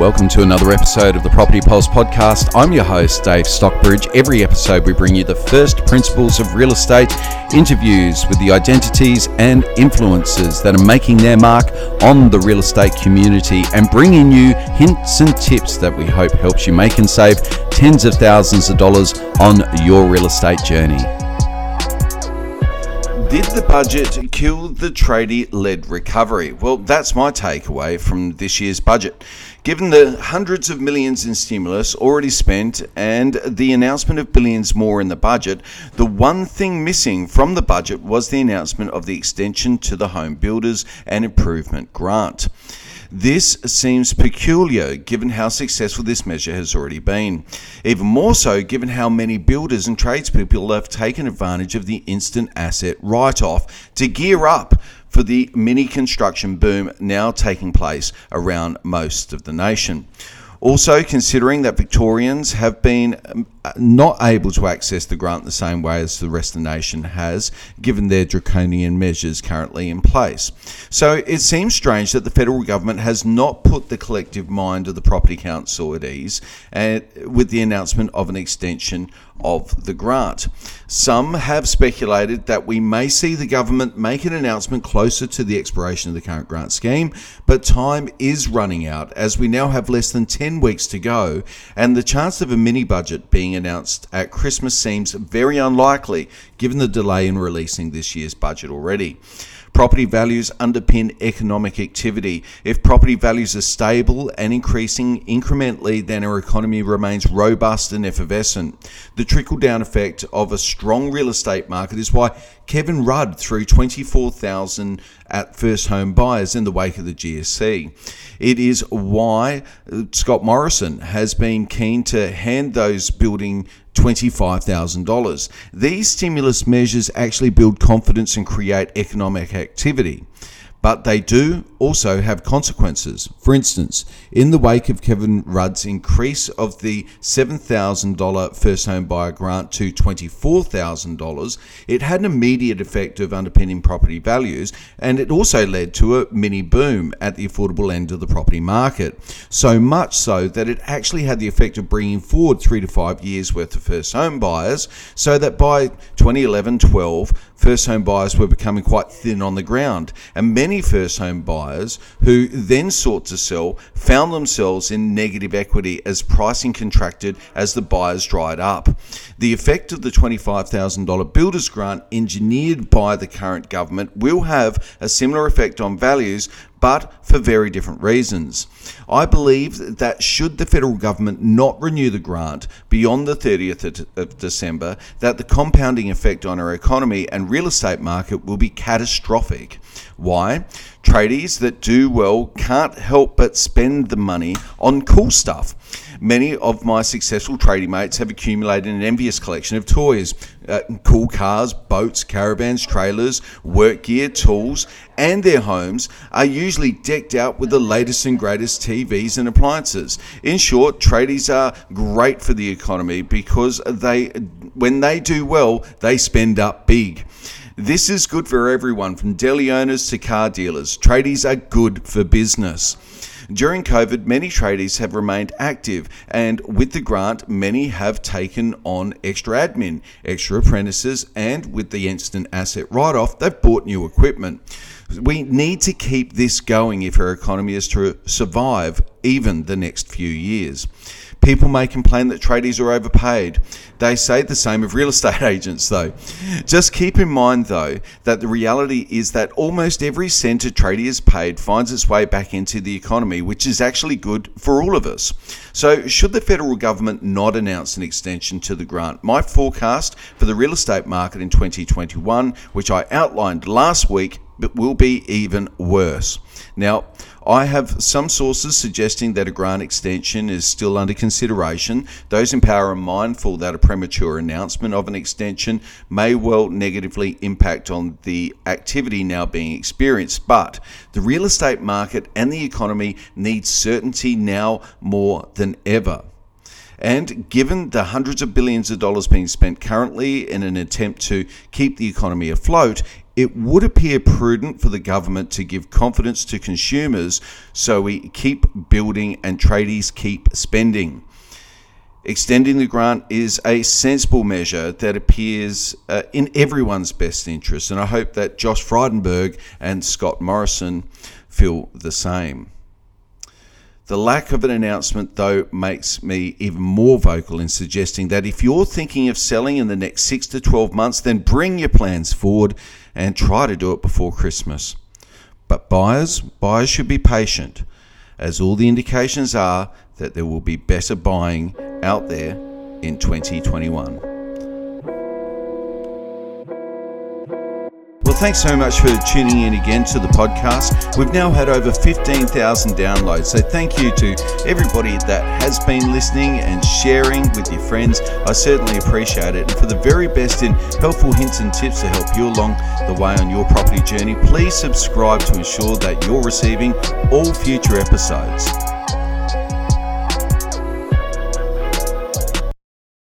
Welcome to another episode of the Property Pulse podcast. I'm your host, Dave Stockbridge. Every episode, we bring you the first principles of real estate, interviews with the identities and influences that are making their mark on the real estate community, and bringing you hints and tips that we hope helps you make and save tens of thousands of dollars on your real estate journey. Did the budget kill the tradie led recovery? Well, that's my takeaway from this year's budget. Given the hundreds of millions in stimulus already spent and the announcement of billions more in the budget, the one thing missing from the budget was the announcement of the extension to the Home Builders and Improvement Grant. This seems peculiar given how successful this measure has already been. Even more so given how many builders and tradespeople have taken advantage of the instant asset write off to gear up for the mini construction boom now taking place around most of the nation. Also, considering that Victorians have been um, not able to access the grant the same way as the rest of the nation has, given their draconian measures currently in place. So it seems strange that the federal government has not put the collective mind of the Property Council at ease uh, with the announcement of an extension of the grant. Some have speculated that we may see the government make an announcement closer to the expiration of the current grant scheme, but time is running out as we now have less than 10 weeks to go, and the chance of a mini budget being announced at Christmas seems very unlikely given the delay in releasing this year's budget already. Property values underpin economic activity. If property values are stable and increasing incrementally, then our economy remains robust and effervescent. The trickle down effect of a strong real estate market is why Kevin Rudd threw 24,000 at first home buyers in the wake of the GFC. It is why Scott Morrison has been keen to hand those building $25,000. These stimulus measures actually build confidence and create economic activity but they do also have consequences. For instance, in the wake of Kevin Rudd's increase of the $7,000 first home buyer grant to $24,000, it had an immediate effect of underpinning property values and it also led to a mini boom at the affordable end of the property market. So much so that it actually had the effect of bringing forward three to five years worth of first home buyers, so that by 2011 12, first home buyers were becoming quite thin on the ground. And many first home buyers who then sought to sell found themselves in negative equity as pricing contracted as the buyers dried up. The effect of the $25,000 builder's grant engineered by the current government will have a similar effect on values, but for very different reasons. I believe that should the federal government not renew the grant beyond the 30th of December, that the compounding effect on our economy and real estate market will be catastrophic. Why? Tradies that do well can't help but spend the money on cool stuff. Many of my successful tradie mates have accumulated an envious collection of toys uh, cool cars, boats, caravans, trailers, work gear, tools, and their homes are usually decked out with the latest and greatest TVs and appliances. In short, tradies are great for the economy because they, when they do well, they spend up big. This is good for everyone from deli owners to car dealers. Tradies are good for business. During COVID, many tradies have remained active, and with the grant, many have taken on extra admin, extra apprentices, and with the instant asset write off, they've bought new equipment. We need to keep this going if our economy is to survive even the next few years. People may complain that tradies are overpaid. They say the same of real estate agents, though. Just keep in mind, though, that the reality is that almost every cent a tradie is paid finds its way back into the economy, which is actually good for all of us. So, should the federal government not announce an extension to the grant, my forecast for the real estate market in 2021, which I outlined last week, will be even worse. Now, I have some sources suggesting that a grant extension is still under consideration. Those in power are mindful that a premature announcement of an extension may well negatively impact on the activity now being experienced. But the real estate market and the economy need certainty now more than ever. And given the hundreds of billions of dollars being spent currently in an attempt to keep the economy afloat, it would appear prudent for the government to give confidence to consumers so we keep building and tradies keep spending. Extending the grant is a sensible measure that appears uh, in everyone's best interest, and I hope that Josh Frydenberg and Scott Morrison feel the same. The lack of an announcement, though, makes me even more vocal in suggesting that if you're thinking of selling in the next 6 to 12 months, then bring your plans forward and try to do it before Christmas. But buyers, buyers should be patient, as all the indications are that there will be better buying out there in 2021. Thanks so much for tuning in again to the podcast. We've now had over 15,000 downloads, so thank you to everybody that has been listening and sharing with your friends. I certainly appreciate it. And for the very best in helpful hints and tips to help you along the way on your property journey, please subscribe to ensure that you're receiving all future episodes.